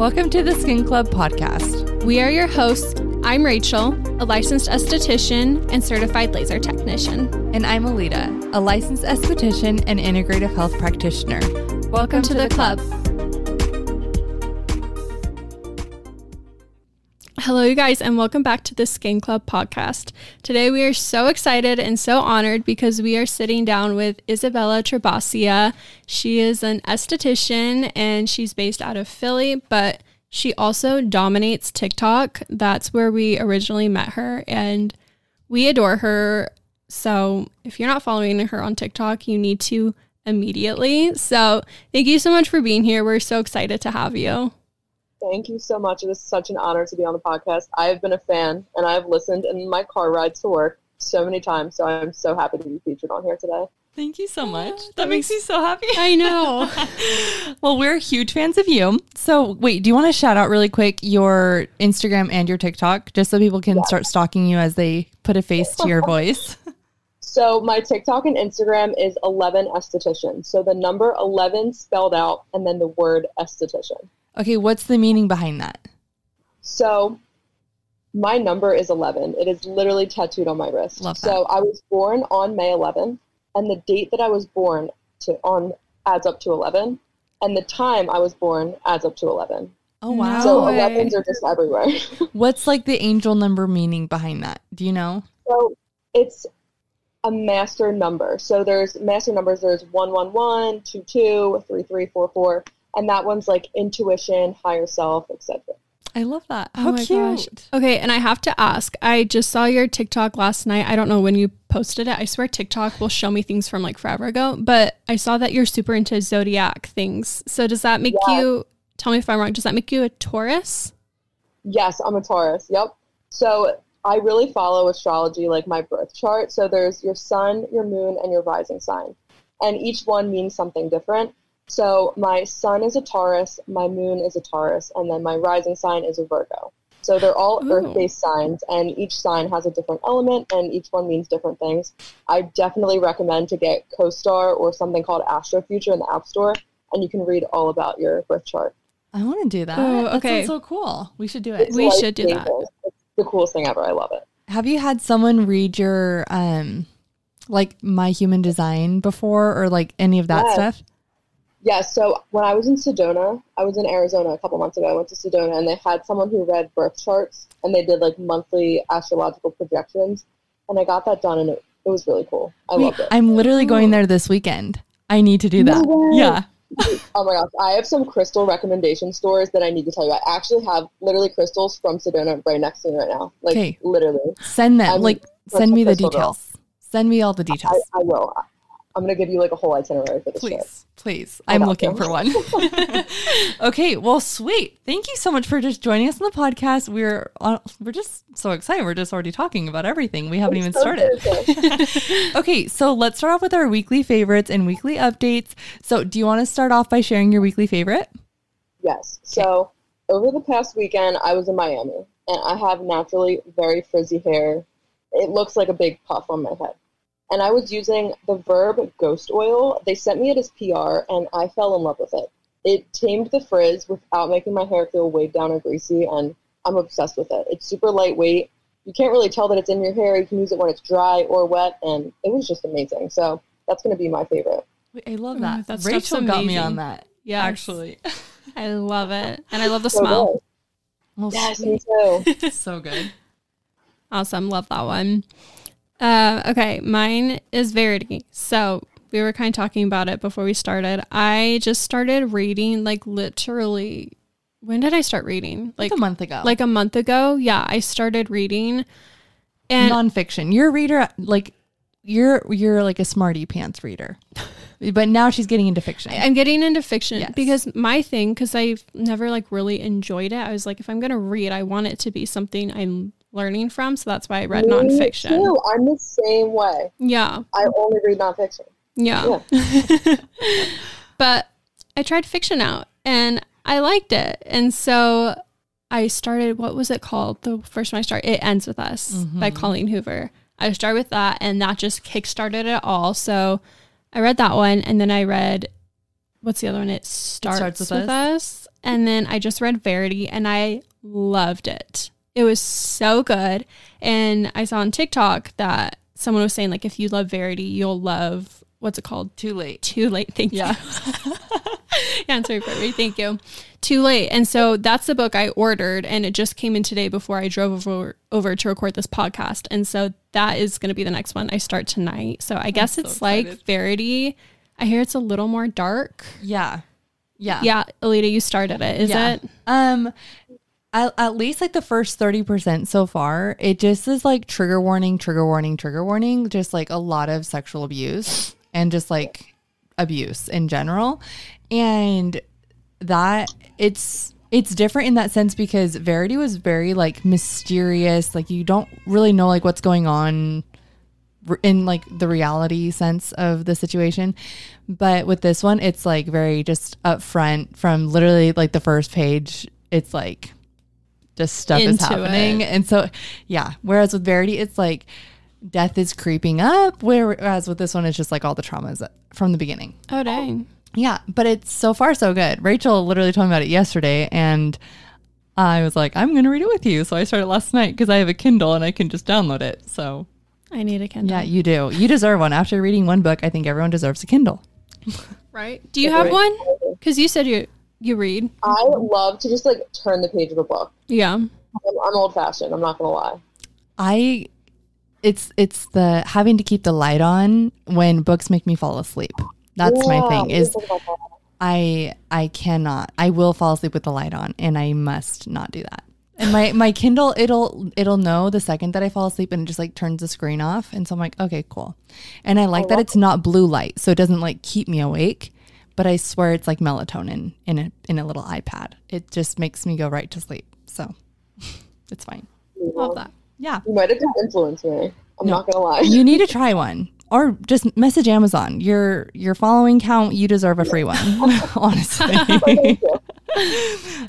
Welcome to the Skin Club podcast. We are your hosts. I'm Rachel, a licensed esthetician and certified laser technician. And I'm Alita, a licensed esthetician and integrative health practitioner. Welcome, Welcome to, to, the, the club. club. Hello, you guys, and welcome back to the Skin Club podcast. Today, we are so excited and so honored because we are sitting down with Isabella Traboscia. She is an esthetician and she's based out of Philly, but she also dominates TikTok. That's where we originally met her, and we adore her. So, if you're not following her on TikTok, you need to immediately. So, thank you so much for being here. We're so excited to have you. Thank you so much. It is such an honor to be on the podcast. I have been a fan and I've listened in my car rides to work so many times. So I'm so happy to be featured on here today. Thank you so much. that, that makes me so happy. I know. well, we're huge fans of you. So, wait, do you want to shout out really quick your Instagram and your TikTok just so people can start stalking you as they put a face to your voice? So, my TikTok and Instagram is 11 esthetician. So, the number 11 spelled out and then the word esthetician. Okay, what's the meaning behind that? So, my number is 11. It is literally tattooed on my wrist. Love that. So, I was born on May 11, and the date that I was born to on adds up to 11, and the time I was born adds up to 11. Oh wow! So 11s are just everywhere. What's like the angel number meaning behind that? Do you know? So it's a master number. So there's master numbers. There's one one one, two two, three three, four four and that one's like intuition, higher self, etc. I love that. Oh How oh my cute. gosh. Okay, and I have to ask. I just saw your TikTok last night. I don't know when you posted it. I swear TikTok will show me things from like forever ago, but I saw that you're super into zodiac things. So does that make yeah. you tell me if I'm wrong, does that make you a Taurus? Yes, I'm a Taurus. Yep. So I really follow astrology like my birth chart. So there's your sun, your moon, and your rising sign. And each one means something different. So my sun is a Taurus, my moon is a Taurus, and then my rising sign is a Virgo. So they're all Ooh. earth-based signs, and each sign has a different element, and each one means different things. I definitely recommend to get CoStar or something called Astrofuture in the App Store, and you can read all about your birth chart. I want to do that. Ooh, okay, so cool. We should do it. It's we should do that. It's the coolest thing ever. I love it. Have you had someone read your um, like My Human Design before, or like any of that yes. stuff? Yeah, so when I was in Sedona, I was in Arizona a couple months ago. I went to Sedona and they had someone who read birth charts and they did like monthly astrological projections. And I got that done and it, it was really cool. I Wait, loved it. I'm literally going there this weekend. I need to do that. No yeah. oh my gosh. I have some crystal recommendation stores that I need to tell you. I actually have literally crystals from Sedona right next to me right now. Like okay. literally. Send them. I'm like send me the details. Girl. Send me all the details. I, I will. I'm going to give you like a whole itinerary for this please, trip. Please, I'm looking for one. okay, well, sweet. Thank you so much for just joining us on the podcast. We're uh, we're just so excited. We're just already talking about everything. We haven't even so started. okay, so let's start off with our weekly favorites and weekly updates. So, do you want to start off by sharing your weekly favorite? Yes. So, over the past weekend, I was in Miami, and I have naturally very frizzy hair. It looks like a big puff on my head and I was using the Verb Ghost Oil. They sent me it as PR, and I fell in love with it. It tamed the frizz without making my hair feel weighed down or greasy, and I'm obsessed with it. It's super lightweight. You can't really tell that it's in your hair. You can use it when it's dry or wet, and it was just amazing. So that's going to be my favorite. I love that. Mm, that's Rachel got me on that. Yeah, actually, I love it, and I love the so smell. Well, yes, me too. so good. Awesome, love that one. Uh, okay, mine is Verity. So we were kind of talking about it before we started. I just started reading like literally. When did I start reading? Like, like a month ago. Like a month ago. Yeah, I started reading. And nonfiction. You're a reader. Like you're you're like a smarty pants reader. but now she's getting into fiction. I'm getting into fiction yes. because my thing, because I've never like really enjoyed it. I was like, if I'm gonna read, I want it to be something I'm learning from. So that's why I read Me nonfiction. Too. I'm the same way. Yeah. I only read nonfiction. Yeah. yeah. but I tried fiction out and I liked it. And so I started, what was it called? The first one I started, It Ends With Us mm-hmm. by Colleen Hoover. I started with that and that just kickstarted it all. So I read that one and then I read what's the other one? It starts, Starts with with, us. And then I just read Verity and I loved it. It was so good. And I saw on TikTok that someone was saying like if you love Verity, you'll love what's it called? Too late. Too late. Thank Yeah. you. yeah, I'm sorry for me. Thank you. Too late. And so that's the book I ordered and it just came in today before I drove over over to record this podcast. And so that is going to be the next one I start tonight. So I guess so it's like. Verity. I hear it's a little more dark. Yeah. Yeah. Yeah, Alita, you started it. Is Yeah. it? Um at, at least like the first 30% so far, it just is like trigger warning, trigger warning, trigger warning, just like a lot of sexual abuse and just like abuse in general. And that it's it's different in that sense because Verity was very like mysterious, like you don't really know like what's going on in like the reality sense of the situation. But with this one, it's like very just upfront from literally like the first page. It's like just stuff is happening. it. And so, yeah. Whereas with Verity, it's like death is creeping up. Whereas with this one, it's just like all the traumas from the beginning. Oh dang. Yeah, but it's so far so good. Rachel literally told me about it yesterday, and I was like, I'm going to read it with you. So I started last night because I have a Kindle and I can just download it. So I need a Kindle. yeah, you do. You deserve one. After reading one book, I think everyone deserves a Kindle. Right? Do you have Right. one? Because you said you you read. I love to just like turn the page of a book. Yeah. I'm, I'm old fashioned. I'm not gonna lie. I, it's it's the having to keep the light on when books make me fall asleep. That's my thing. what do you Is think about that? I I cannot. I will fall asleep with the light on, and I must not do that. And my my Kindle, it'll it'll know the second that I fall asleep, and it just like turns the screen off. And so I'm like, okay, cool. And I like that it's not blue light, so it doesn't like keep me awake. But I swear it's like melatonin in a in a little iPad. It just makes me go right to sleep. So it's fine. Love that. Yeah. You might have just influenced me. I'm not gonna lie. You need to try one. Or just message Amazon. Your your following count, you deserve a free one. honestly.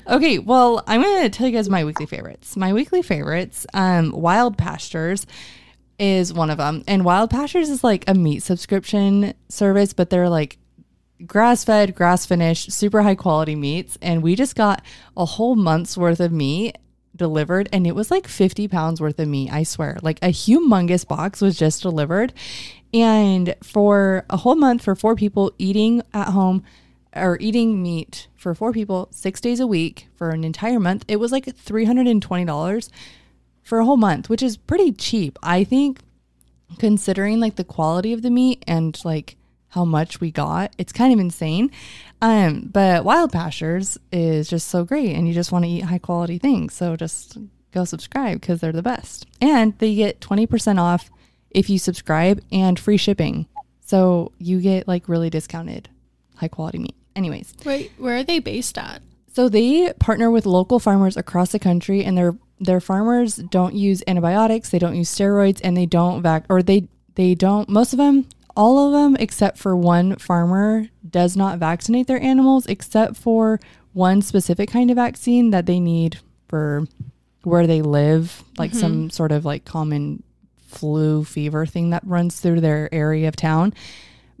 Okay, well, I'm to tell you guys my weekly favorites. My weekly favorites, um, Wild Pastures is one of them. And Wild Pastures is like a meat subscription service, but they're like grass fed, grass finished, super high quality meats. And we just got a whole month's worth of meat delivered and it was like 50 pounds worth of meat, I swear. Like a humongous box was just delivered. And for a whole month for four people eating at home or eating meat for four people six days a week for an entire month, it was like $320 for a whole month, which is pretty cheap. I think considering like the quality of the meat and like how much we got, it's kind of insane. Um, but Wild Pastures is just so great and you just want to eat high quality things. So just go subscribe because they're the best. And they get 20% off if you subscribe and free shipping. So you get like really discounted high quality meat. Anyways, Wait, where are they based at? so they partner with local farmers across the country, and their their farmers don't use antibiotics, they don't use steroids, and they don't vac or they they don't most of them, all of them except for one farmer does not vaccinate their animals except for one specific kind of vaccine that they need for where they live, like some mm-hmm. sort of like common flu fever thing that runs through their area of town.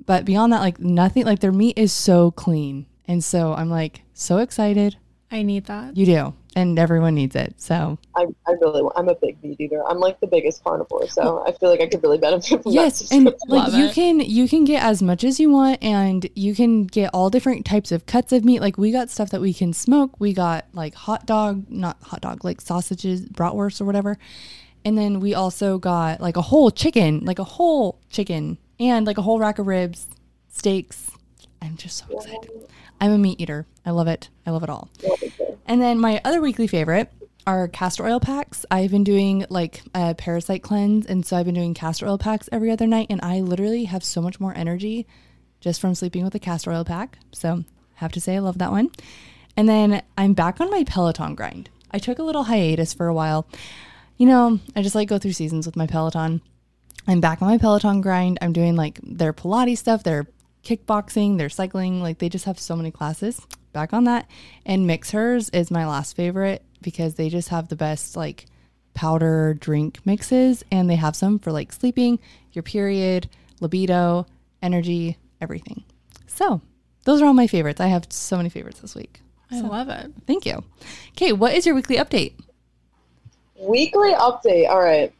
But beyond that, like nothing, like their meat is so clean. And so I'm like so excited. I need that. You do. And everyone needs it. So I, I really want, I'm a big meat eater. I'm like the biggest carnivore, so I feel like I could really benefit from yes, that. and like you it. can you can get as much as you want and you can get all different types of cuts of meat. Like we got stuff that we can smoke. We got like hot dog, not hot dog, like sausages, bratwurst or whatever. And then we also got like a whole chicken, like a whole chicken and like a whole rack of ribs, steaks. I'm just so excited. I'm a meat eater. I love it. I love it all. And then my other weekly favorite are castor oil packs. I've been doing like a parasite cleanse, and so I've been doing castor oil packs every other night, and I literally have so much more energy just from sleeping with a castor oil pack. So have to say I love that one. And then I'm back on my Peloton grind. I took a little hiatus for a while. You know, I just like go through seasons with my Peloton. I'm back on my Peloton grind. I'm doing like their Pilates stuff, their kickboxing, their cycling. Like they just have so many classes. Back on that. And Mixhers is my last favorite because they just have the best like powder drink mixes and they have some for like sleeping, your period, libido, energy, everything. So those are all my favorites. I have so many favorites this week. I love it. Thank you. Okay, what is your weekly update? Weekly update. All right.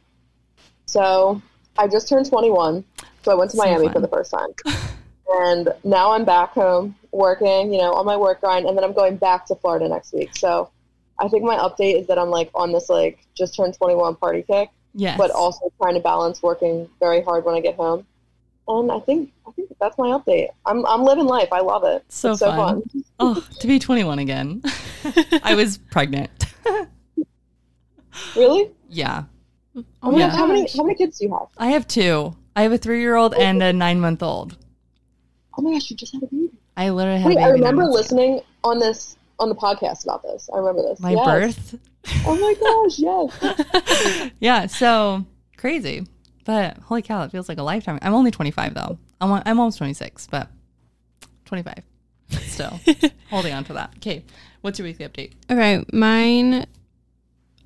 So I just turned 21, so I went to So Miami fun. for the first time, and now I'm back home working, you know, on my work grind, and then I'm going back to Florida next week. So I think my update is that I'm like on this like just turned 21 party kick, Yes. but also trying to balance working very hard when I get home. And I think I think that's my update. I'm I'm living life. I love it. So it's so fun. fun. oh, to be 21 again. I was pregnant. Really? yeah. Oh my Yeah. God, how many how many kids do you have? I have two. I have a three year old and a nine month old. Oh my gosh, you just had a baby. I literally had Wait, I remember months ago. listening on this on the podcast about this. I remember this. My Yes. birth. Oh my gosh, yes. yeah, so crazy. But holy cow, it feels like a lifetime. I'm only 25 though. I'm, I'm almost 26, but 25. Still holding on to that. Okay, what's your weekly update? Okay, mine.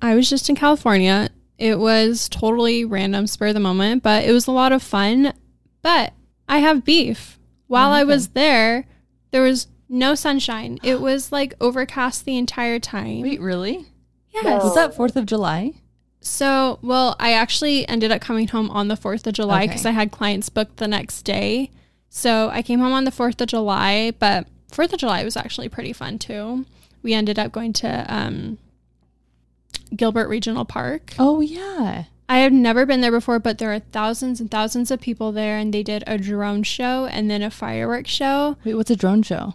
I was just in California. It was totally random, spur of the moment, but it was a lot of fun. But I have beef. While I was there, there was no sunshine. It was like overcast the entire time. Wait, really? yes. Was that 4th of July? So, well, I actually ended up coming home on the 4th of July because Okay. I had clients booked the next day. So I came home on the 4th of July, but 4th of July was actually pretty fun too. We ended up going to um, Gilbert Regional Park. Oh, yeah. I have never been there before, but there are thousands and thousands of people there, and they did a drone show and then a fireworks show. Wait, what's a drone show?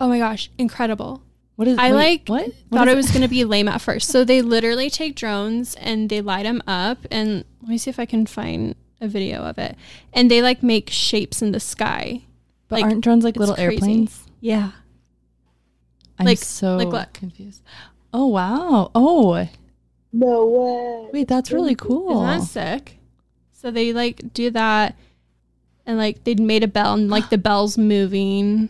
Oh my gosh, incredible. What is I wait, like what? What thought it was going to be lame at first. So they literally take drones and they light them up and let me see if I can find a video of it. And they like make shapes in the sky. But like, aren't drones like little crazy. airplanes? Yeah. I'm Like- so like, look. confused. Oh, wow. Oh, No way. wait, that's really cool. Isn't that sick? So they like do that and like they'd made a bell and like the bell's moving.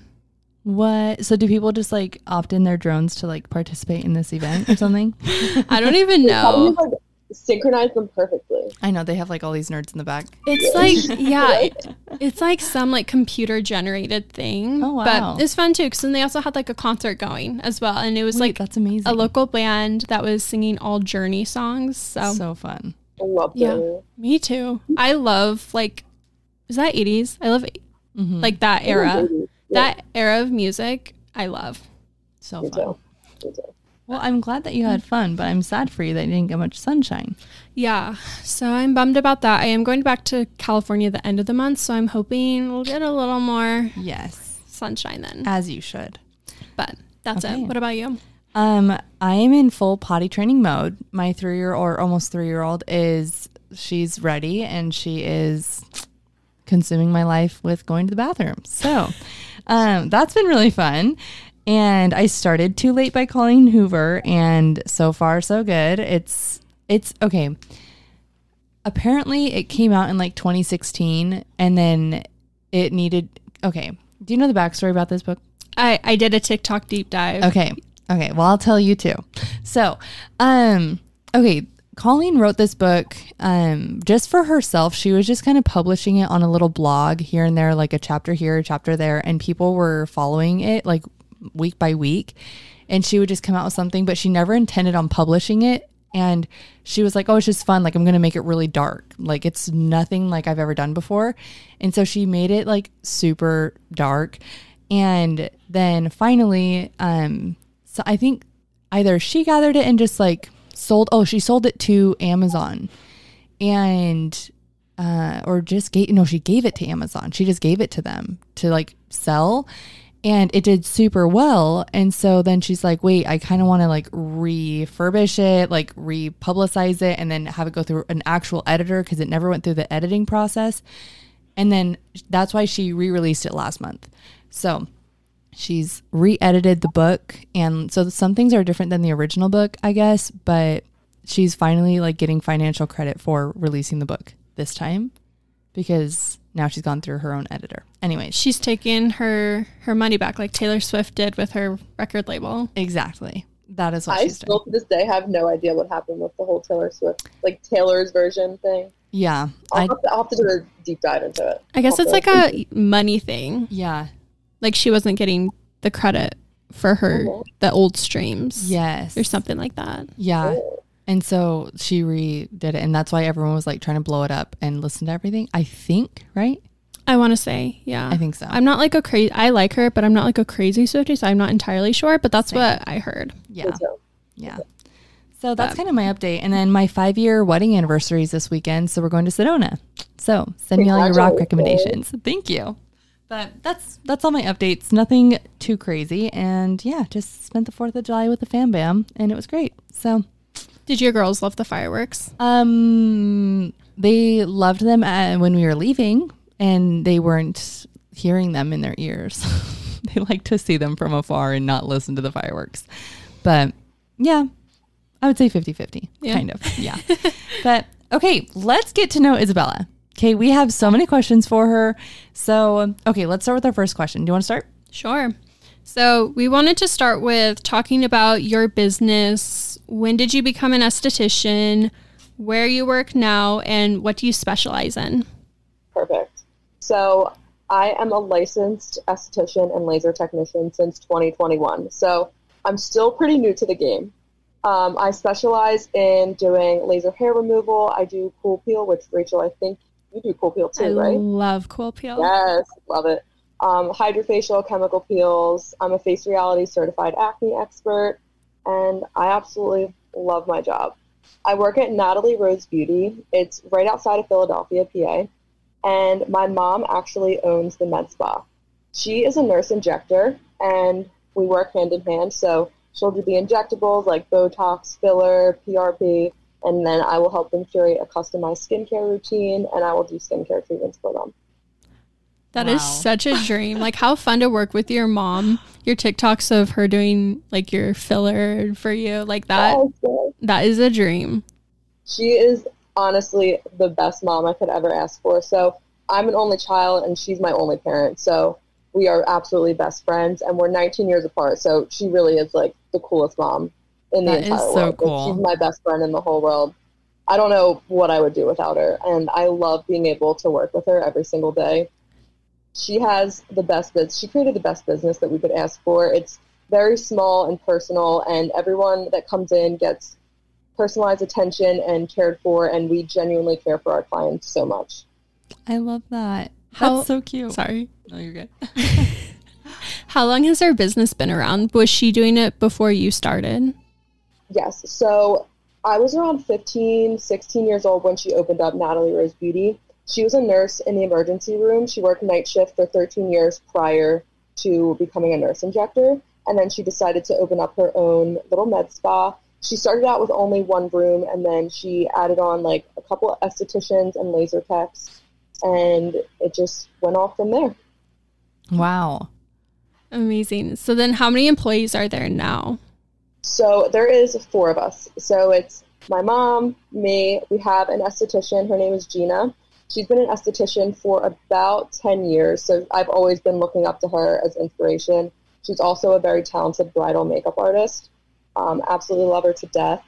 What? So do people just like opt in their drones to like participate in this event or something? I don't even How do you know. Like synchronize them perfectly? I know they have like all these nerds in the back. It's like yeah, it- it's like some like computer generated thing. Oh, wow. But it's fun too because then they also had like a concert going as well, and it was Wait, like that's amazing. a local band that was singing all Journey songs. So, so fun. I love Yeah. that. me too. I love like is that 80s? I love Mhm. like that era. Yeah. That era of music, I love. so Me fun. too. Me too. Well, I'm glad that you had fun, but I'm sad for you that you didn't get much sunshine. Yeah. So I'm bummed about that. I am going back to California the end of the month, so I'm hoping we'll get a little more Yes, sunshine then. as you should. But that's Okay. it. What about you? Um, I am in full potty training mode. My three year old or almost three year old is she's ready and she is consuming my life with going to the bathroom. So um, that's been really fun. And I started too late by Colleen Hoover, and so far so good. It's it's okay. Apparently, it came out in like 2016, and then it needed. Okay, do you know the backstory about this book? I, I did a TikTok deep dive. Okay. Okay. Well, I'll tell you too. So, um, okay. Colleen wrote this book um, just for herself. She was just kind of publishing it on a little blog here and there, like a chapter here, a chapter there, and people were following it like week by week. And she would just come out with something, but she never intended on publishing it. And she was like, oh, it's just fun. Like, I'm going to make it really dark. Like, it's nothing like I've ever done before. And so she made it like super dark. And then finally, um, so I think either she gathered it and just like sold, oh, she sold it to Amazon and, uh, or just gave, no, she gave it to Amazon. She just gave it to them to like sell and it did super well. And so then she's like, wait, I kind of want to like refurbish it, like republicize it, and then have it go through an actual editor because it never went through the editing process. And then that's why she re released it last month. So she's re edited the book. And so some things are different than the original book, I guess, but she's finally like getting financial credit for releasing the book this time because now she's gone through her own editor. Anyway, She's taking her her money back like Taylor Swift did with her record label. exactly. That is what I she's still doing. to this day have no idea what happened with the whole Taylor Swift, like Taylor's version thing. Yeah. I'll, I have, to, I'll have to do a deep dive into it. I guess I'll it's like to- a money thing. yeah. like she wasn't getting the credit for her Mhm. the old streams. Yes. Or something like that. Yeah. And so she redid it. And that's why everyone was like trying to blow it up and listen to everything. I think, right? I want to say, yeah. I think so. I'm not like a crazy I like her, but I'm not like a crazy Swiftie, so I'm not entirely sure, but that's Same. what I heard. yeah. Me. Yeah. So that's kind of my update. And then my five year wedding anniversary is this weekend. So we're going to Sedona. So send me all your rock recommendations. Thank you. But that's that's all my updates. Nothing too crazy. And yeah, just spent the fourth of July with the fam bam and it was great. So Did your girls love the fireworks? um they loved them uh, when we were leaving and they weren't hearing them in their ears. they like to see them from afar and not listen to the fireworks. But yeah, I would say 50-50, Yeah. kind of. Yeah. but okay, let's get to know Isabella. Okay, we have so many questions for her. So, okay, let's start with our first question. Do you want to start? Sure. So, we wanted to start with talking about your business. When did you become an esthetician? Where you work now, and what do you specialize in? Perfect. So I am a licensed esthetician and laser technician since 2021. So I'm still pretty new to the game. Um, I specialize in doing laser hair removal. I do cool peel, which Rachel, I think you do cool peel too, I right? love Cool Peel. Yes, love it. Um, hydrofacial chemical peels. I'm a face reality certified acne expert, and I absolutely love my job. I work at Natalie Rose Beauty. It's right outside of Philadelphia, PA, and my mom actually owns the med spa. She is a nurse injector, and we work hand in hand. So she'll do the injectables like Botox, filler, PRP, and then I will help them curate a customized skincare routine, and I will do skincare treatments for them. That is Wow. such a dream. like, how fun to work with your mom. Your TikToks of her doing like your filler for you, like that. Yes, yes. That is a dream. She is honestly the best mom I could ever ask for. So I'm an only child and she's my only parent. So we are absolutely best friends and we're 19 years apart. So she really is like the coolest mom in the That is entire so world. Like, cool. she's my best friend in the whole world. I don't know what I would do without her. And I love being able to work with her every single day. She has the best business. She created the best business that we could ask for. It's very small and personal, and everyone that comes in gets personalized attention and cared for, and we genuinely care for our clients so much. I love that. How- That's so cute. Sorry. No, you're good. How long has her business been around? Was she doing it before you started? Yes. So I was around 15, 16 years old when she opened up Natalie Rose Beauty. She was a nurse in the emergency room. She worked night shift for 13 years prior to becoming a nurse injector. And then she decided to open up her own little med spa. She started out with only one room and then she added on like a couple of estheticians and laser techs. And it just went off from there. Wow. Amazing. So then how many employees are there now? So there is four of us. So it's my mom, me. We have an esthetician. Her name is Gina. She's been an esthetician for about 10 years. So I've always been looking up to her as inspiration. She's also a very talented bridal makeup artist. Um, absolutely love her to death.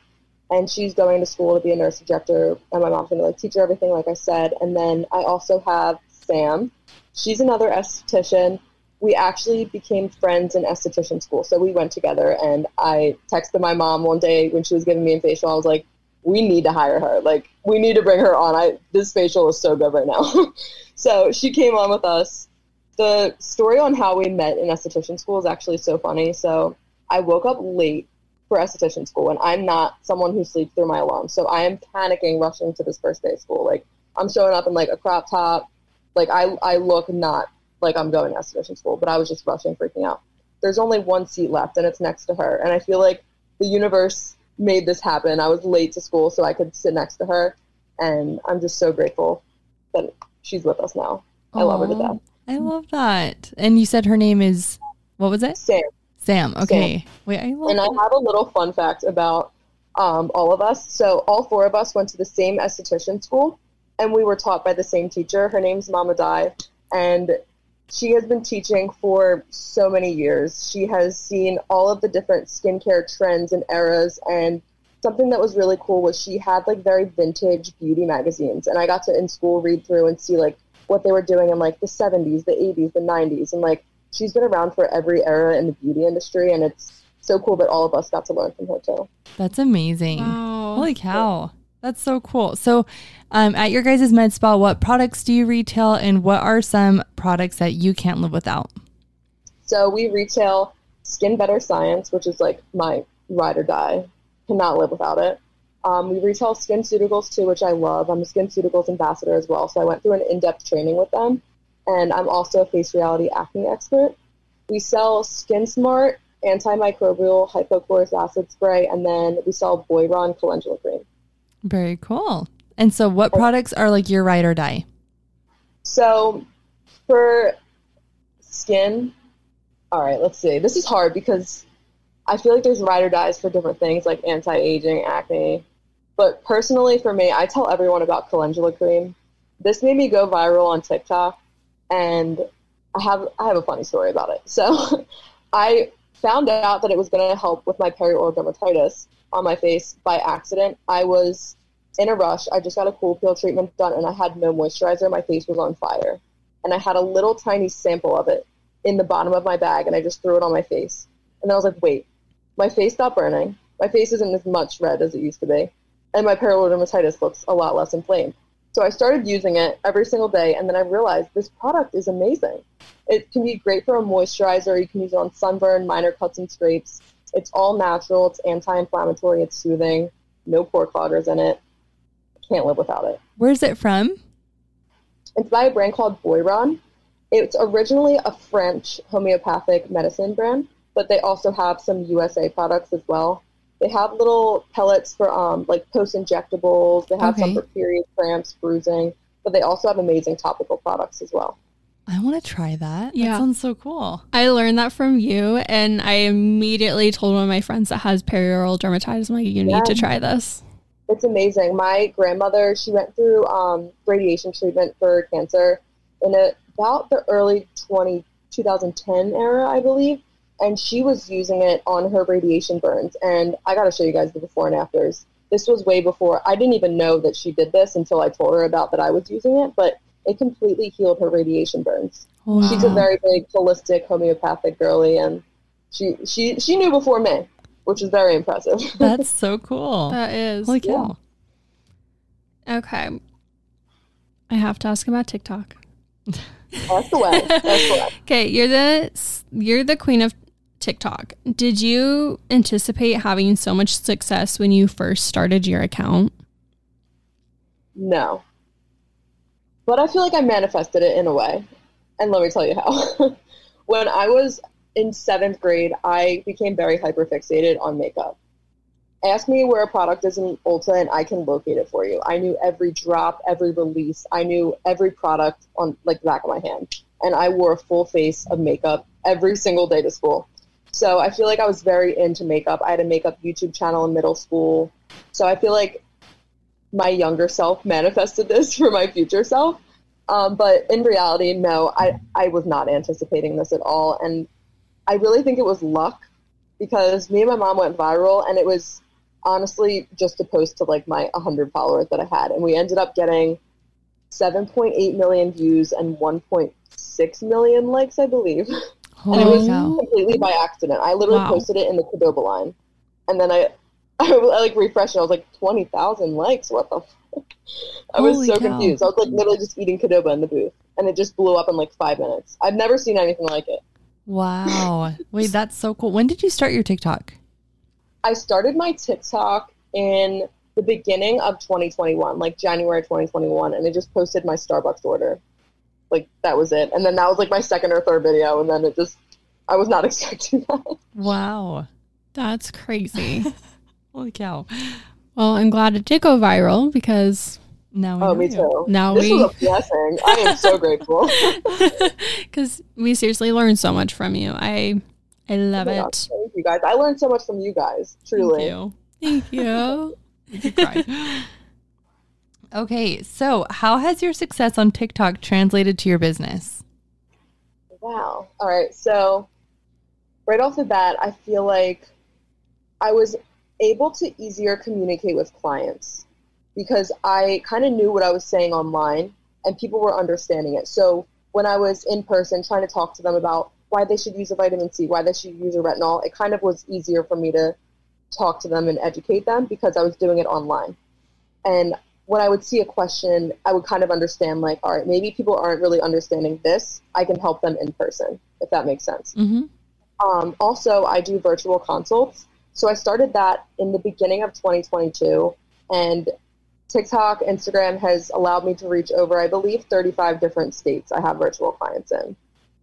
And she's going to school to be a nurse injector. And my mom's going to like teach her everything, like I said. And then I also have Sam. She's another esthetician we actually became friends in esthetician school. So we went together, and I texted my mom one day when she was giving me a facial. I was like, "We need to hire her. Like, we need to bring her on. I this facial is so good right now." so she came on with us. The story on how we met in esthetician school is actually so funny. So I woke up late for esthetician school, and I'm not someone who sleeps through my alarm. So I am panicking, rushing to this first day of school. Like I'm showing up in like a crop top. Like I, I look not like I'm going to esthetician school, but I was just rushing, freaking out. There's only one seat left, and it's next to her. And I feel like the universe made this happen. I was late to school, so I could sit next to her, and I'm just so grateful that she's with us now. I love her to death. I love that. And you said her name is what was it? Sam. Sam. Okay. Wait, I love And I have a little fun fact about um, all of us. So all four of us went to the same esthetician school, and we were taught by the same teacher. Her name's Mama Di, and she has been teaching for so many years. She has seen all of the different skincare trends and eras, and something that was really cool was she had like very vintage beauty magazines, and I got to in school read through and see like what they were doing in like the 70s, the 80s, the 90s, and like she's been around for every era in the beauty industry, and it's so cool that all of us got to learn from her too. That's amazing. Wow. Holy cow. That's so cool. So, um, at your guys' med spa, what products do you retail and what are some products that you can't live without? So we retail Skin Better Science, which is like my ride or die. Cannot live without it. Um, we retail SkinCeuticals too, which I love. I'm a SkinCeuticals ambassador as well, so I went through an in-depth training with them, and I'm also a face reality acne expert. We sell Skin Smart antimicrobial hypochlorous acid spray, and then we sell Boiron calendula cream. Very cool. And so, what oh. products are like your ride or die? So for skin, all right, let's see. This is hard because I feel like there's ride or dies for different things like anti-aging, acne. But personally, for me, I tell everyone about calendula cream. This made me go viral on TikTok, and I have I have a funny story about it. So I found out that it was going to help with my perioral dermatitis on my face by accident. I was in a rush. I just got a cool peel treatment done, and I had no moisturizer. My face was on fire, and I had a little tiny sample of it in the bottom of my bag, and I just threw it on my face. And I was like, wait, my face stopped burning. My face isn't as much red as it used to be, and my perioral dermatitis looks a lot less inflamed. So I started using it every single day, and then I realized this product is amazing. It can be great for a moisturizer. You can use it on sunburn, minor cuts and scrapes. It's all natural. It's anti-inflammatory. It's soothing. No pore cloggers in it. Can't live without it. Where's it from? It's by a brand called Boiron. It's originally a French homeopathic medicine brand, but they also have some USA products as well. They have little pellets for um, like post injectables. They have Okay. some for period cramps, bruising, but they also have amazing topical products as well. I want to try that. Yeah. That sounds so cool. I learned that from you, and I immediately told one of my friends that has perioral dermatitis. I'm like, you need to try this. It's amazing. My grandmother, she went through um, radiation treatment for cancer in a, about the early 20, 2010 era, I believe. And she was using it on her radiation burns. And I got to show you guys the before and afters. This was way before. I didn't even know that she did this until I told her about that I was using it, but it completely healed her radiation burns. Wow. She's a very big holistic homeopathic girly, and she she she knew before me, which is very impressive. That's so cool. That is. Holy cow. Okay. I have to ask about TikTok. That's the way. That's the way. Okay, you're the you're the queen of TikTok. Did you anticipate having so much success when you first started your account? No. But I feel like I manifested it in a way. And let me tell you how. when I was in seventh grade, I became very hyperfixated on makeup. Ask me where a product is in Ulta and I can locate it for you. I knew every drop, every release. I knew every product on like the back of my hand. And I wore a full face of makeup every single day to school. So I feel like I was very into makeup. I had a makeup YouTube channel in middle school. So I feel like my younger self manifested this for my future self. Um, but in reality, no, I, I was not anticipating this at all. And I really think it was luck because me and my mom went viral and it was honestly just a post to like my 100 followers that I had. And we ended up getting 7.8 million views and 1.6 million likes, I believe. And it was cow. completely by accident. I literally Wow. posted it in the Qdoba line. And then I, I, like refreshed and I was like, 20,000 likes? What the fuck? I was Holy so cow. confused. I was like literally just eating Qdoba in the booth. And it just blew up in like five minutes. I've never seen anything like it. Wow. Wait, that's so cool. When did you start your TikTok? I started my TikTok in the beginning of 2021, like January 2021, and I just posted my Starbucks order. Like that was it. And then that was like my second or third video, and then it just I was not expecting that. Wow. That's crazy. Holy cow. well, I'm glad it did go viral because Now we Oh, me you. too. now This we was a blessing. I am so grateful. because we seriously learned so much from you. I I oh love Oh it. gosh, Thank you guys. I learned so much from you guys. Truly. Thank you. Thank you. Okay, so how has your success on TikTok translated to your business? Wow. All right. So, right off the bat, I feel like I was able to easier communicate with clients because I kind of knew what I was saying online and people were understanding it. So, when I was in person trying to talk to them about why they should use a vitamin C, why they should use a retinol, it kind of was easier for me to talk to them and educate them because I was doing it online. And when I would see a question, I would kind of understand like, all right, maybe people aren't really understanding this. I can help them in person, if that makes sense. Mm-hmm. Um, also, I do virtual consults. So I started that in the beginning of 2022, and TikTok, Instagram has allowed me to reach over, I believe, 35 different states I have virtual clients in,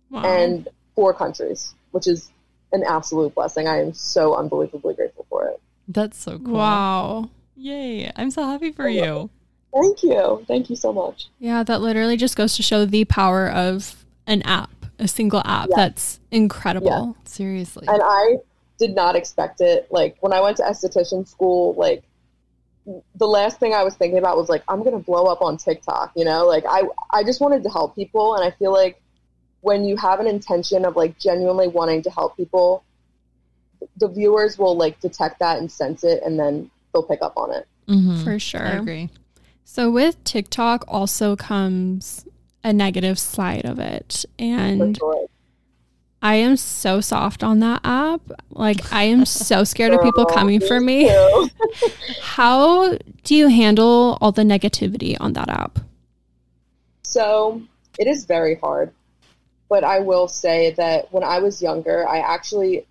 Wow. and four countries, which is an absolute blessing. I am so unbelievably grateful for it. That's so cool. wow. Yay. I'm so happy for you. Thank you. Thank you so much. Yeah, that literally just goes to show the power of an app, a single app. Yeah. That's incredible. Seriously. And I did not expect it. Like when I went to esthetician school, like the last thing I was thinking about was like I'm gonna blow up on TikTok. You know, like I I just wanted to help people, and I feel like when you have an intention of like genuinely wanting to help people, the viewers will like detect that and sense it, and then they'll pick up on it. Mhm. For I agree. So with TikTok also comes a negative side of it. For And sure. I am so soft on that app. Like I am so scared of people Girl, coming for me. How do you handle all the negativity on that app? So it is very hard. But I will say that when I was younger, I actually,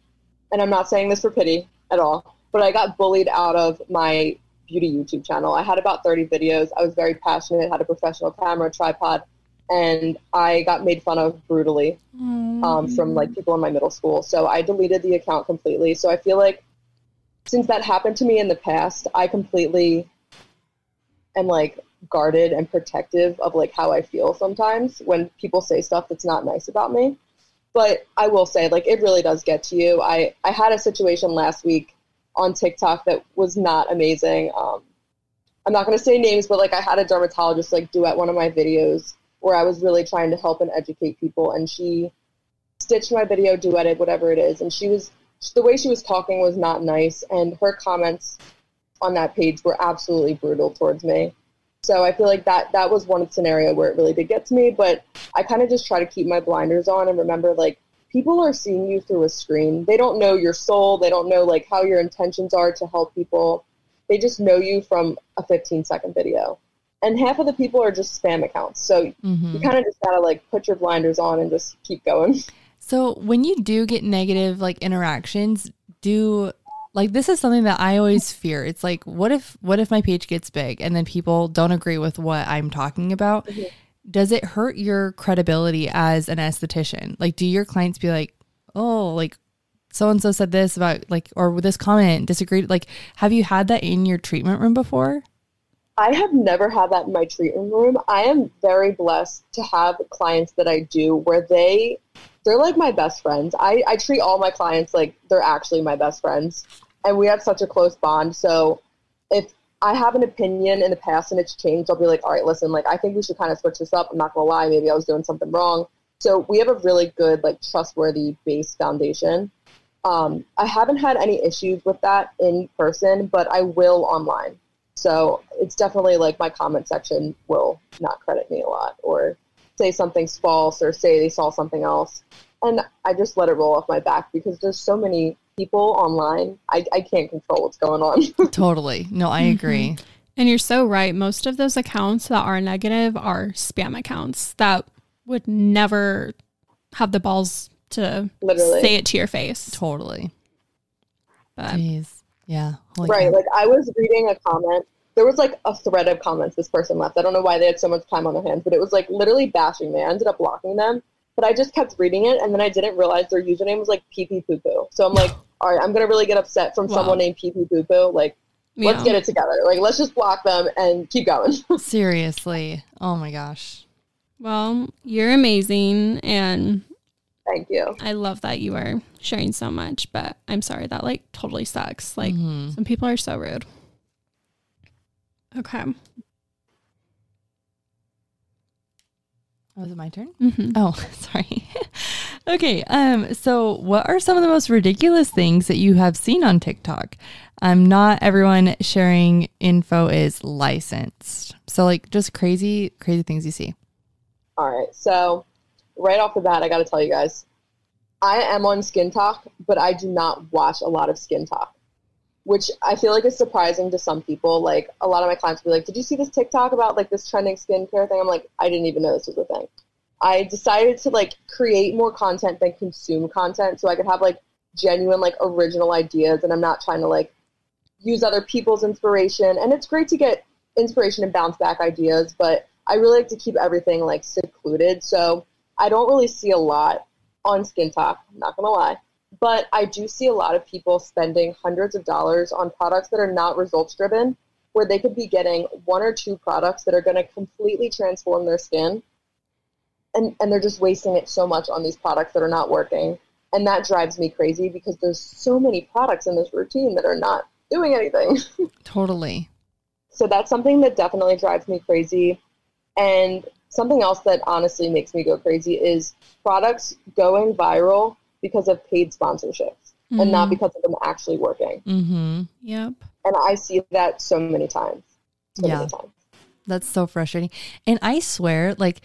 and I'm not saying this for pity at all, but I got bullied out of my beauty YouTube channel. I had about 30 videos. I was very passionate, had a professional camera, tripod, and I got made fun of brutally um, from like people in my middle school. So I deleted the account completely. So I feel like since that happened to me in the past, I completely am like guarded and protective of like how I feel sometimes when people say stuff that's not nice about me. But I will say, like, it really does get to you. I, I had a situation last week on TikTok that was not amazing. Um, I'm not going to say names, but like, I had a dermatologist like duet one of my videos where I was really trying to help and educate people, and she stitched my video, duetted, whatever it is, and she was the way she was talking was not nice, and her comments on that page were absolutely brutal towards me. So I feel like that that was one scenario where it really did get to me, but I kind of just try to keep my blinders on and remember like people are seeing you through a screen. They don't know your soul, they don't know like how your intentions are to help people. They just know you from a 15 second video. And half of the people are just spam accounts. So Mhm. you kind of just got to like put your blinders on and just keep going. So when you do get negative like interactions, do like this is something that I always fear. It's like what if what if my page gets big and then people don't agree with what I'm talking about? Mhm. Does it hurt your credibility as an esthetician? Like do your clients be like, "Oh, like so and so said this about like or this comment disagreed." Like have you had that in your treatment room before? I have never had that in my treatment room. I am very blessed to have clients that I do where they they're like my best friends. I, I treat all my clients like they're actually my best friends. And we have such a close bond. So if I have an opinion in the past and it's changed, I'll be like, all right, listen, like I think we should kind of switch this up. I'm not gonna lie, maybe I was doing something wrong. So we have a really good, like trustworthy base foundation. Um, I haven't had any issues with that in person, but I will online. So it's definitely like my comment section will not credit me a lot or say something's false or say they saw something else. And I just let it roll off my back because there's so many people online. I, I can't control what's going on. totally. No, I mm-hmm. agree. And you're so right. Most of those accounts that are negative are spam accounts that would never have the balls to Literally. say it to your face. Totally. But Jeez. Yeah. Holy right. cow. Like I was reading a comment. There was like a thread of comments this person left. I don't know why they had so much time on their hands, but it was like literally bashing me. I ended up blocking them, but I just kept reading it, and then I didn't realize their username was like pee pee poo poo. So I'm like, all right, I'm gonna really get upset from Wow. someone named pee pee poo poo. Like, let's get it together. Like, let's just block them and keep going. Seriously. Oh my gosh. Well, you're amazing and Thank you. I love that you are sharing so much, but I'm sorry that like totally sucks. Like Mhm. some people are so rude. Okay. Oh, is it my turn? hmm Oh, sorry. okay. Um, so what are some of the most ridiculous things that you have seen on TikTok? Um, not everyone sharing info is licensed. So like just crazy, crazy things you see. All right. So, right off the bat, I got to tell you guys, I am on SkinTok, but I do not watch a lot of SkinTok, which I feel like is surprising to some people. Like a lot of my clients will be like, "Did you see this TikTok about like this trending skincare thing?" I'm like, I didn't even know this was a thing. I decided to like create more content than consume content, so I could have like genuine like original ideas, and I'm not trying to like use other people's inspiration. And it's great to get inspiration and bounce back ideas, but I really like to keep everything like secluded. So I don't really see a lot on SkinTok, I'm not gonna lie. But I do see a lot of people spending hundreds of dollars on products that are not results driven, where they could be getting one or two products that are gonna completely transform their skin. And, and they're just wasting it so much on these products that are not working. And that drives me crazy because there's so many products in this routine that are not doing anything. Totally. So that's something that definitely drives me crazy. And something else that honestly makes me go crazy is products going viral because of paid sponsorships mm-hmm. and not because of them actually working. Mm-hmm. Yep. And I see that so many times. So yeah. Many times. That's so frustrating. And I swear, like,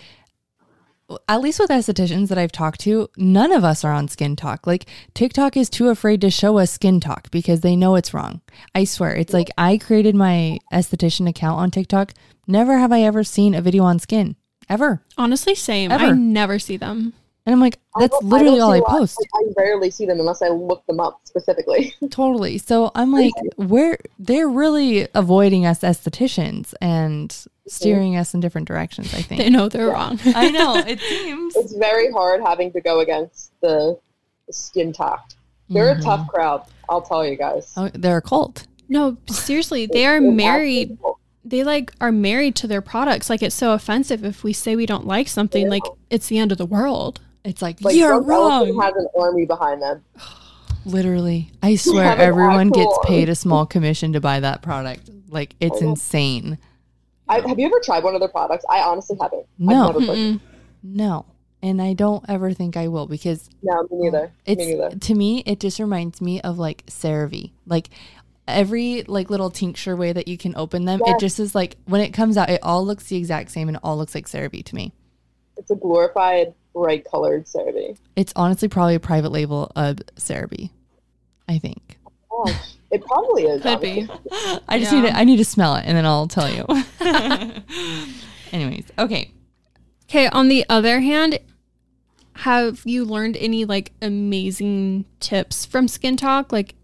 at least with estheticians that I've talked to, none of us are on SkinTok. Like TikTok is too afraid to show us SkinTok because they know it's wrong. I swear, it's like I created my esthetician account on TikTok. Never have I ever seen a video on skin ever. Honestly, same. Ever. I never see them. And I'm like, that's I literally I all I don't see a lot. post. Like, I rarely see them unless I look them up specifically. Totally. So I'm like, we're they're really avoiding us estheticians and steering us in different directions. I think. They know they're wrong. I know it seems. it's very hard having to go against the, the SkinTok. They're a mm-hmm. tough crowd, I'll tell you guys. Oh, they're a cult. no, seriously, they are married. They like are married to their products. Like it's so offensive if we say we don't like something. Like it's the end of the world. It's like, Like you're wrong. has an army behind them. Literally, I swear, everyone gets actual- paid a small commission to buy that product. Like it's I know. insane. I, have you ever tried one of their products? I honestly haven't. No. No, and I don't ever think I will because No, me neither. me neither. to me it just reminds me of like CeraVe. Like every like little tincture way that you can open them, it just is like when it comes out, it all looks the exact same and it all looks like CeraVe to me. It's a glorified bright colored CeraVe. It's honestly probably a private label of CeraVe. I think. Gosh, it probably is. Could be. I just Yeah. need to I need to smell it and then I'll tell you. Anyways, okay. Okay, on the other hand, have you learned any like amazing tips from SkinTok? Like,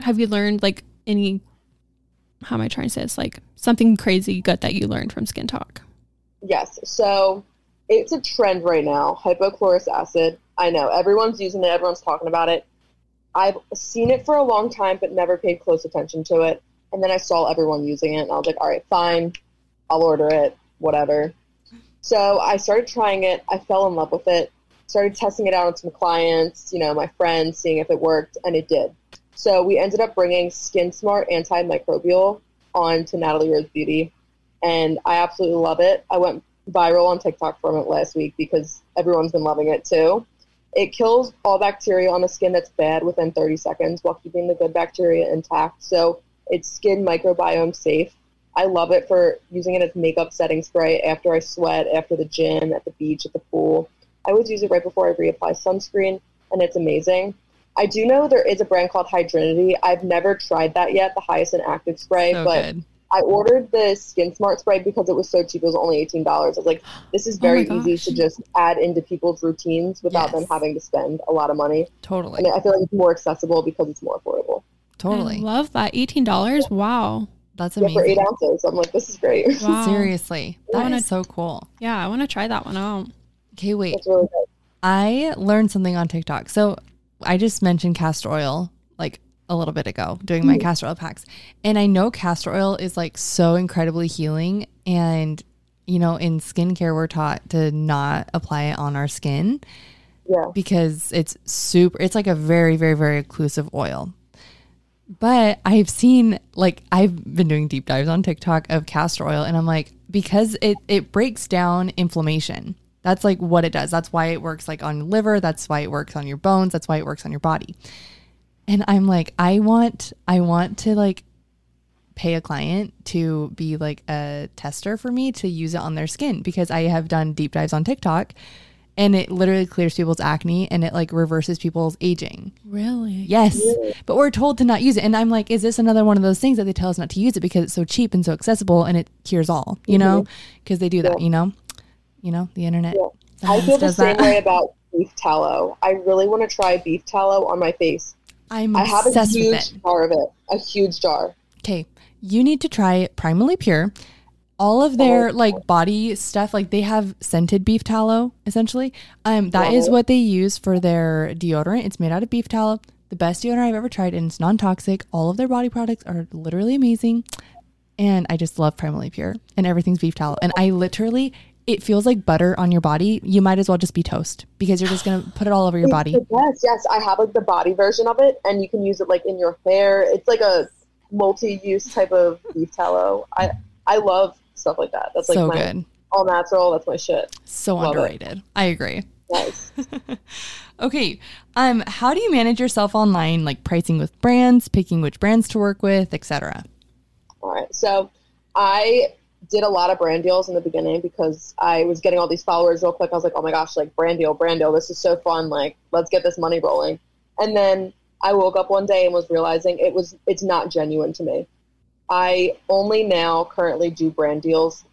have you learned like any, how am I trying to say this? Like something crazy good that you learned from SkinTok? Yes. So it's a trend right now. Hypochlorous acid. I know everyone's using it. Everyone's talking about it. I've seen it for a long time, but never paid close attention to it. And then I saw everyone using it, and I was like, all right, fine. I'll order it. Whatever. So I started trying it. I fell in love with it. Started testing it out on some clients, you know, my friends, seeing if it worked, and it did. So we ended up bringing Skin Smart Antimicrobial on to Natalie Rose Beauty, and I absolutely love it. I went viral on TikTok from it last week because everyone's been loving it too. It kills all bacteria on the skin that's bad within 30 seconds while keeping the good bacteria intact. So it's skin microbiome safe. I love it for using it as makeup setting spray after I sweat, after the gym, at the beach, at the pool. I always use it right before I reapply sunscreen, and it's amazing. I do know there is a brand called Hydrinity. I've never tried that yet, the Hyacinth Active Spray, So but good. I ordered the Skin Smart spray because it was so cheap. It was only eighteen dollars. I was like, this is Oh very easy to just add into people's routines without them having to spend a lot of money. Totally. And I feel like it's more accessible because it's more affordable. Totally. I love that. $18. Wow. That's Yeah, for eight amazing. ounces. I'm like, this is great. Wow. Seriously. I That wanna- is so cool. Yeah, I want to try that one out. Okay, wait. It's really good. I learned something on TikTok. So I just mentioned castor oil like a little bit ago doing my mm. castor oil packs. And I know castor oil is like so incredibly healing. And, you know, in skincare, we're taught to not apply it on our skin Yeah. because it's super, it's like a very, very, very occlusive oil. But I've seen like I've been doing deep dives on TikTok of castor oil and I'm like because it it breaks down inflammation. That's like what it does. That's why it works like on your liver, that's why it works on your bones, that's why it works on your body. And I'm like I want I want to like pay a client to be like a tester for me to use it on their skin because I have done deep dives on TikTok and it literally clears people's acne and it like reverses people's aging. Really? Yes. But we're told to not use it. And I'm like, is this another one of those things that they tell us not to use it because it's so cheap and so accessible and it cures all, you know? Mm-hmm. Because they do that, you know? You know, the internet. Yeah. I feel the same that. way about beef tallow. I really want to try beef tallow on my face. I'm I have a huge it. jar of it, a huge jar. Okay, you need to try Primally Pure. All of their like body stuff, like they have scented beef tallow essentially. Um, that is Wow. what they use for their deodorant. It's made out of beef tallow. The best deodorant I've ever tried, and it's non-toxic. All of their body products are literally amazing, and I just love Primally Pure. And everything's beef tallow. And I literally, it feels like butter on your body. You might as well just be toast because you're just gonna put it all over your body. Yes, yes. I have like the body version of it, and you can use it like in your hair. It's like a multi-use type of beef tallow. I I love stuff like that. That's like so my good, all natural. That's my shit. so Love it. underrated. I agree. Nice. Okay. Um, how do you manage yourself online, like pricing with brands, picking which brands to work with, etc.? All right. So I did a lot of brand deals in the beginning because I was getting all these followers real quick. I was like, oh my gosh, like brand deal, brand deal. This is so fun. Like, let's get this money rolling. And then I woke up one day and was realizing it was it's not genuine to me. I only now currently do brand deals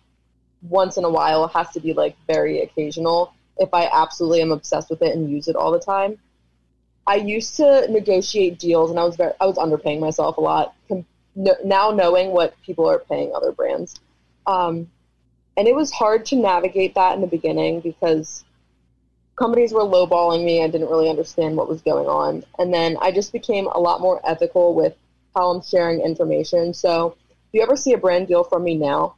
once in a while. It has to be like very occasional. If I absolutely am obsessed with it and use it all the time. I used to negotiate deals and I was very I was underpaying myself a lot. Com- no, now knowing what people are paying other brands. Um, and it was hard to navigate that in the beginning because companies were lowballing me. I didn't really understand what was going on. And then I just became a lot more ethical with how I'm sharing information. So if you ever see a brand deal from me now,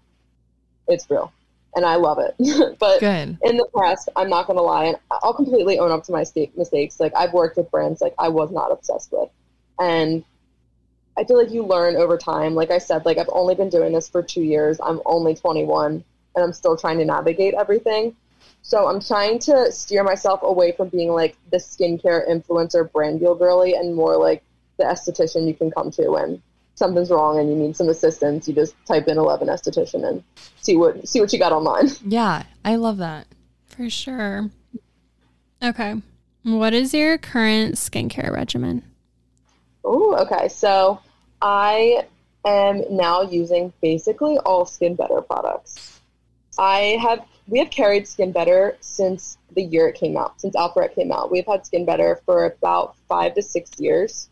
it's real. And I love it. but Good. in the past, I'm not going to lie, and I'll completely own up to my sta- mistakes. Like I've worked with brands like I was not obsessed with, and I feel like you learn over time. Like I said, like I've only been doing this for two years. I'm only 21, and I'm still trying to navigate everything. So I'm trying to steer myself away from being like the skincare influencer brand deal girly, and more like the esthetician you can come to when something's wrong and you need some assistance. You just type in 11 esthetician and see what see what you got online. Yeah, I love that. For sure. Okay. What is your current skincare regimen? Oh, okay. So I am now using basically all Skin Better products. I have we have carried Skin Better since the year it came out, since Alpharet came out. We've had Skin Better for about five to six years.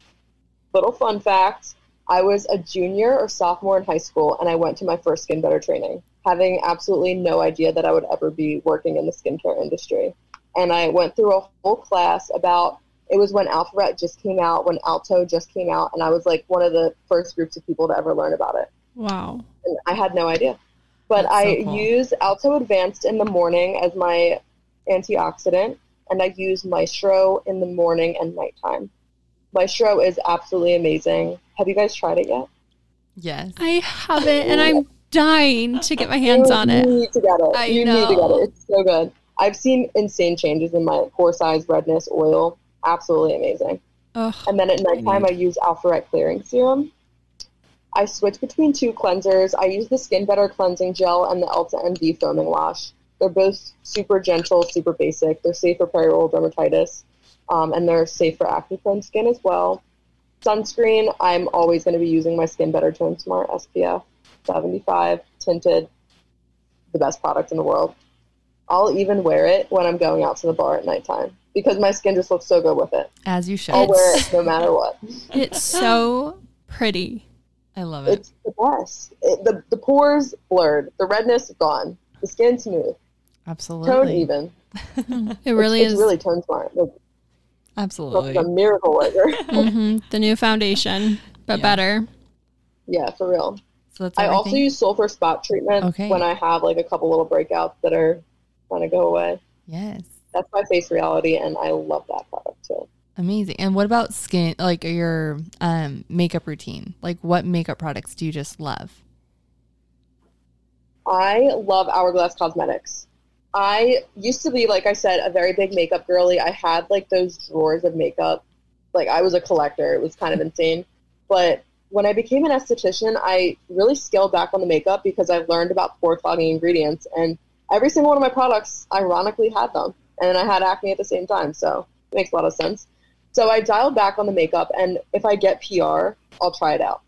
Little fun fact: I was a junior or sophomore in high school, and I went to my first Skin Better training, having absolutely no idea that I would ever be working in the skincare industry. And I went through a whole class about it was when Alpharet just came out, when Alto just came out, and I was like one of the first groups of people to ever learn about it. Wow. And I had no idea. But That's so I cool. use Alto Advanced in the morning as my antioxidant, and I use Mystro in the morning and nighttime. Mystro is absolutely amazing. Have you guys tried it yet? Yes. I have it and I'm dying to get my hands you, on You it. need to get it. I you need to get it. It's so good. I've seen insane changes in my pore size, redness, oil. Absolutely amazing. Ugh. And then at nighttime, I use Alpharet Clearing Serum. I switch between two cleansers. I use the Skin Better Cleansing Gel and the Elta MD Foaming Wash. They're both super gentle, super basic. They're safe for perioral dermatitis, um, and they're safe for acne-prone skin as well. Sunscreen, I'm always going to be using my Skin Better Tone Smart SPF 75 tinted, the best product in the world. I'll even wear it when I'm going out to the bar at nighttime because my skin just looks so good with it. As you should. I'll wear it no matter what. It's so pretty. I love it. It's the best. It, the the pores blurred, the redness gone, the skin smooth, Absolutely. tone even. It really it's, is It's really tone smart. Like, Absolutely. it's a miracle worker. hmm the new foundation, but Yeah. better. yeah, for real. So that's I also use sulfur spot treatment Okay. when I have like a couple little breakouts that are trying to go away. Yes. That's my face reality, and I love that product too. Amazing. And what about skin like your um makeup routine? Like what makeup products do you just love? I love Hourglass Cosmetics. I used to be, like I said, a very big makeup girly. I had like those drawers of makeup. Like I was a collector. It was kind of insane. But when I became an esthetician, I really scaled back on the makeup because I learned about pore clogging ingredients. And every single one of my products, ironically, had them. And I had acne at the same time, so it makes a lot of sense. So I dialed back on the makeup, and if I get PR, I'll try it out.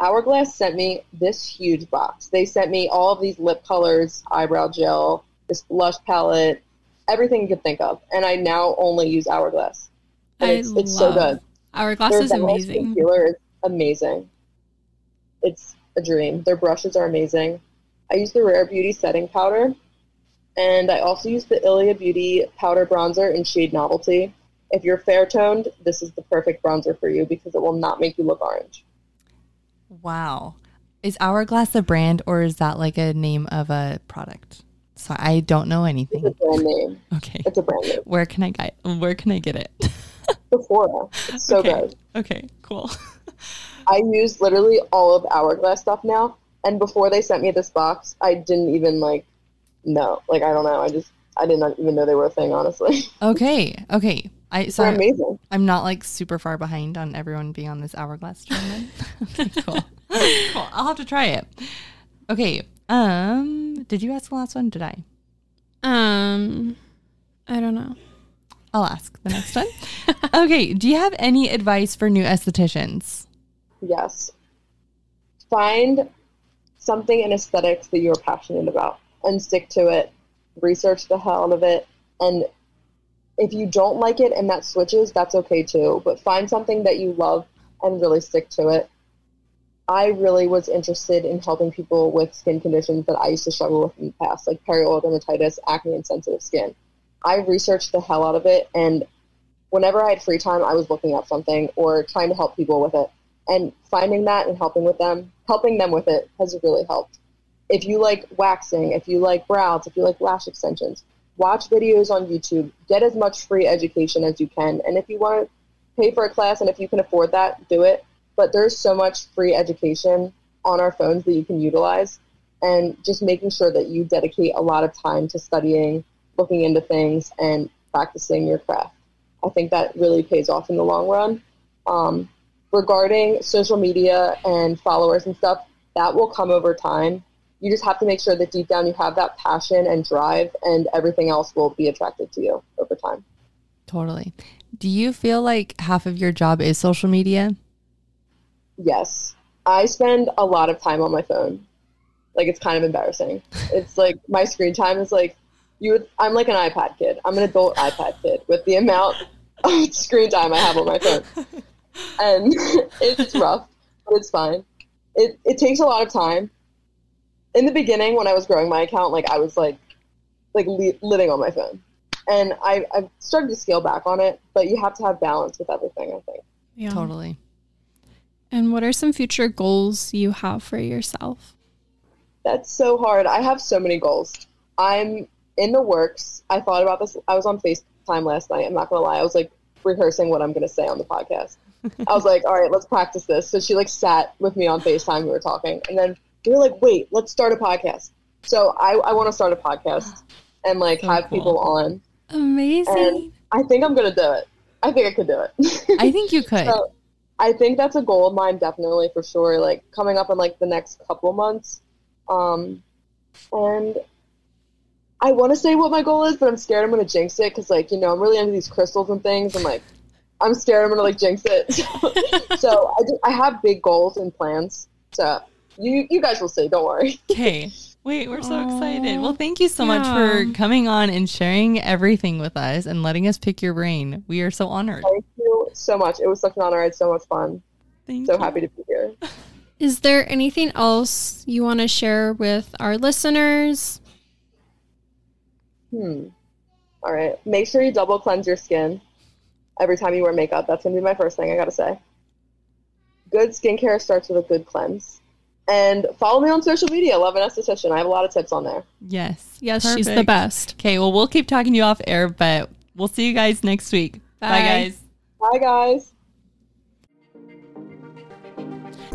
Hourglass sent me this huge box. They sent me all of these lip colors, eyebrow gel, this blush palette, everything you could think of, and I now only use Hourglass. And I it's, it's so good. Hourglass Their is amazing. Concealer is amazing. It's a dream. Their brushes are amazing. I use the Rare Beauty setting powder, and I also use the Ilia Beauty powder bronzer in shade Novelty. If you're fair toned, this is the perfect bronzer for you because it will not make you look orange. Wow. Is Hourglass a brand or is that like a name of a product? So I don't know anything. It's a brand name. Okay. It's a brand name. Where can I get where can I get it? Sephora. It's so okay. good. Okay, cool. I use literally all of Hourglass stuff now. And before they sent me this box, I didn't even like know. Like I don't know. I just I did not even know they were a thing. Honestly, Okay. Okay. I so they're I'm, amazing. I'm not like super far behind on everyone being on this hourglass train then. okay, cool. cool. I'll have to try it. Okay. Um did you ask the last one? Did I? Um, I don't know. I'll ask the next one. okay. Do you have any advice for new estheticians? Yes. Find something in aesthetics that you're passionate about and stick to it. Research the hell out of it. And if you don't like it and that switches, that's okay too. But find something that you love and really stick to it. I really was interested in helping people with skin conditions that I used to struggle with in the past, like perioral dermatitis, acne, and sensitive skin. I researched the hell out of it, and whenever I had free time, I was looking up something or trying to help people with it and finding that and helping with them, helping them with it has really helped. If you like waxing, if you like brows, if you like lash extensions, watch videos on YouTube, get as much free education as you can. And if you want to pay for a class and if you can afford that, do it. But there's so much free education on our phones that you can utilize. And just making sure that you dedicate a lot of time to studying, looking into things, and practicing your craft. I think that really pays off in the long run. Um, regarding social media and followers and stuff, that will come over time. You just have to make sure that deep down you have that passion and drive, and everything else will be attracted to you over time. Totally. Do you feel like half of your job is social media? Yes, I spend a lot of time on my phone. Like it's kind of embarrassing. It's like my screen time is like you. Would, I'm like an iPad kid. I'm an adult iPad kid with the amount of screen time I have on my phone, and it's rough, but it's fine. It it takes a lot of time. In the beginning, when I was growing my account, like I was like like li- living on my phone, and I I've started to scale back on it. But you have to have balance with everything. I think. Yeah. Totally. And what are some future goals you have for yourself? That's so hard. I have so many goals. I'm in the works. I thought about this. I was on FaceTime last night. I'm not gonna lie. I was like rehearsing what I'm gonna say on the podcast. I was like, all right, let's practice this. So she like sat with me on FaceTime. We were talking, and then we were like, wait, let's start a podcast. So I, I want to start a podcast and like So have cool. people on. Amazing. And I think I'm gonna do it. I think I could do it. I think you could. So, I think that's a goal of mine, definitely for sure. Like coming up in like the next couple months, um, and I want to say what my goal is, but I'm scared I'm gonna jinx it because, like, you know, I'm really into these crystals and things, and like, I'm scared I'm gonna like jinx it. so I, do, I have big goals and plans. So you you guys will see. Don't worry. Okay. Wait, we're so Aw. excited. Well, thank you so much for coming on and sharing everything with us and letting us pick your brain. We are so honored. Thank you so much. It was such an honor. I had so much fun. Thank you. So you. happy to be here. Is there anything else you want to share with our listeners? Hmm. All right. Make sure you double cleanse your skin every time you wear makeup. That's going to be my first thing I got to say. Good skincare starts with a good cleanse. And follow me on social media, elevenesthetician. I have a lot of tips on there. Yes. Yes, she's the best. Okay, well, we'll keep talking to you off air, but we'll see you guys next week. Bye, Bye. guys. Bye, guys.